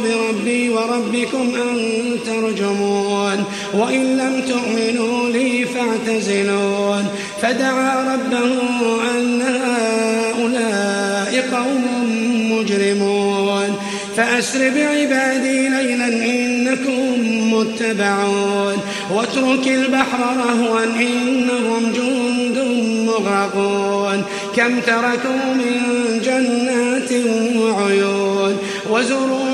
بربي وربكم أن ترجمون. وإن لم تؤمنوا لي فاعتزلون. فدعا ربه أن هؤلاء قوم مجرمون. فأسر بعبادي ليلا إنكم متبعون. واترك البحر رهوا إنهم جند مغرقون. كم تركوا من جنات وعيون. وزروع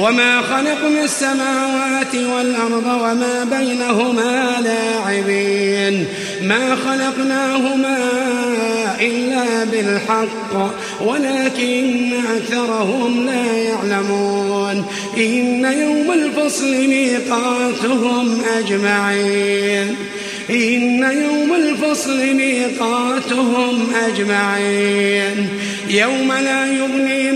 وما خلقنا السماوات والأرض وما بينهما لاعبين. ما خلقناهما إلا بالحق ولكن أكثرهم لا يعلمون. إن يوم الفصل ميقاتهم أجمعين. إن يوم الفصل ميقاتهم أجمعين. يوم لا يغني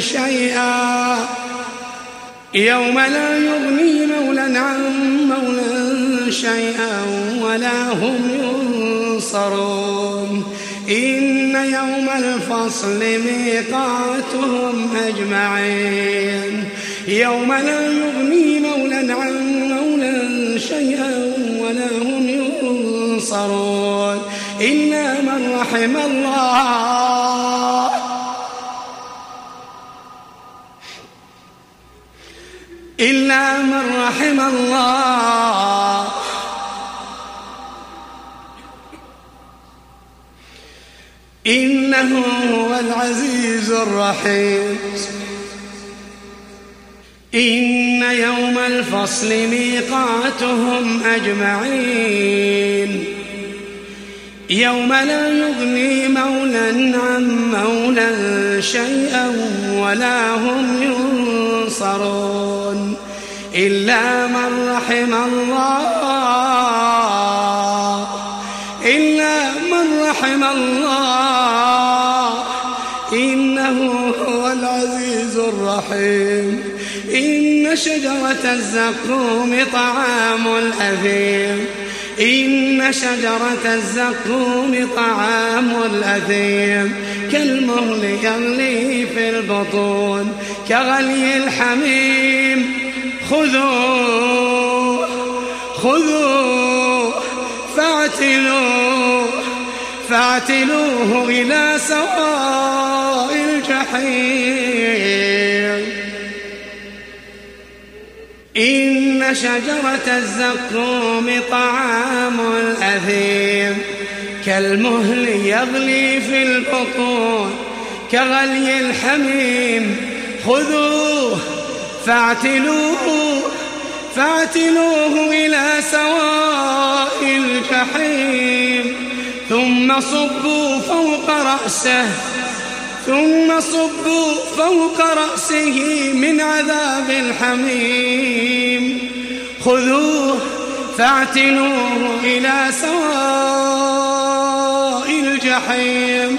شيئا. يوم لا يغني مولا عن مولا شيئا ولا هم ينصرون. إن يوم الفصل ميقاتهم أجمعين. يوم لا يغني مولا عن مولا شيئا ولا هم ينصرون. إلا من رحم الله. إلا من رحم الله. إنه هو العزيز الرحيم. إن يوم الفصل ميقاتهم أجمعين. يوم لا يغني مولا عن مولا شيئا ولا هم ينصرون إلا من رحم الله. إلا من رحم الله. إنه هو العزيز الرحيم. إن شجرة الزقوم طعام الأثيم. إن شجرة الزقوم طعام الأثيم. كالمهل يغلي في البطون. كغلي الحميم. خذوه خذوه فاعتلوه فاعتلوه إلى سواء الجحيم. إن شجرة الزقوم طعام الأثيم. كالمهل يغلي في البطون كغلي الحميم. خذوه فاعتلوه فاعتلوه إلى سواء الجحيم. ثم صبوا فوق رأسه ثم صبوا فوق رأسه من عذاب الحميم. خذوه فاعتنوه إلى سواء الجحيم.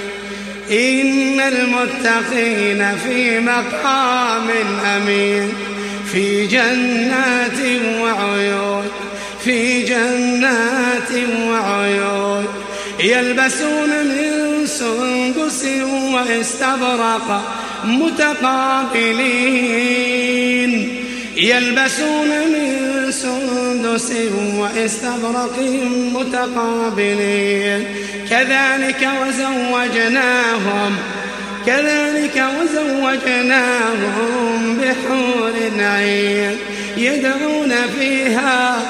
إن المتقين في مقام أمين في جنات وعيون في جنات وعيون. يلبسون من سندس واستبرق متقابلين. يلبسون من سندس وإستبرق متقابلين. كذلك وزوجناهم كذلك وزوجناهم بحور عين. يدعون فيها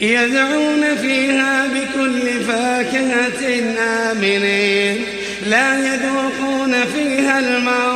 يدعون فيها بكل فاكهة آمنين. لا يذوقون فيها الموت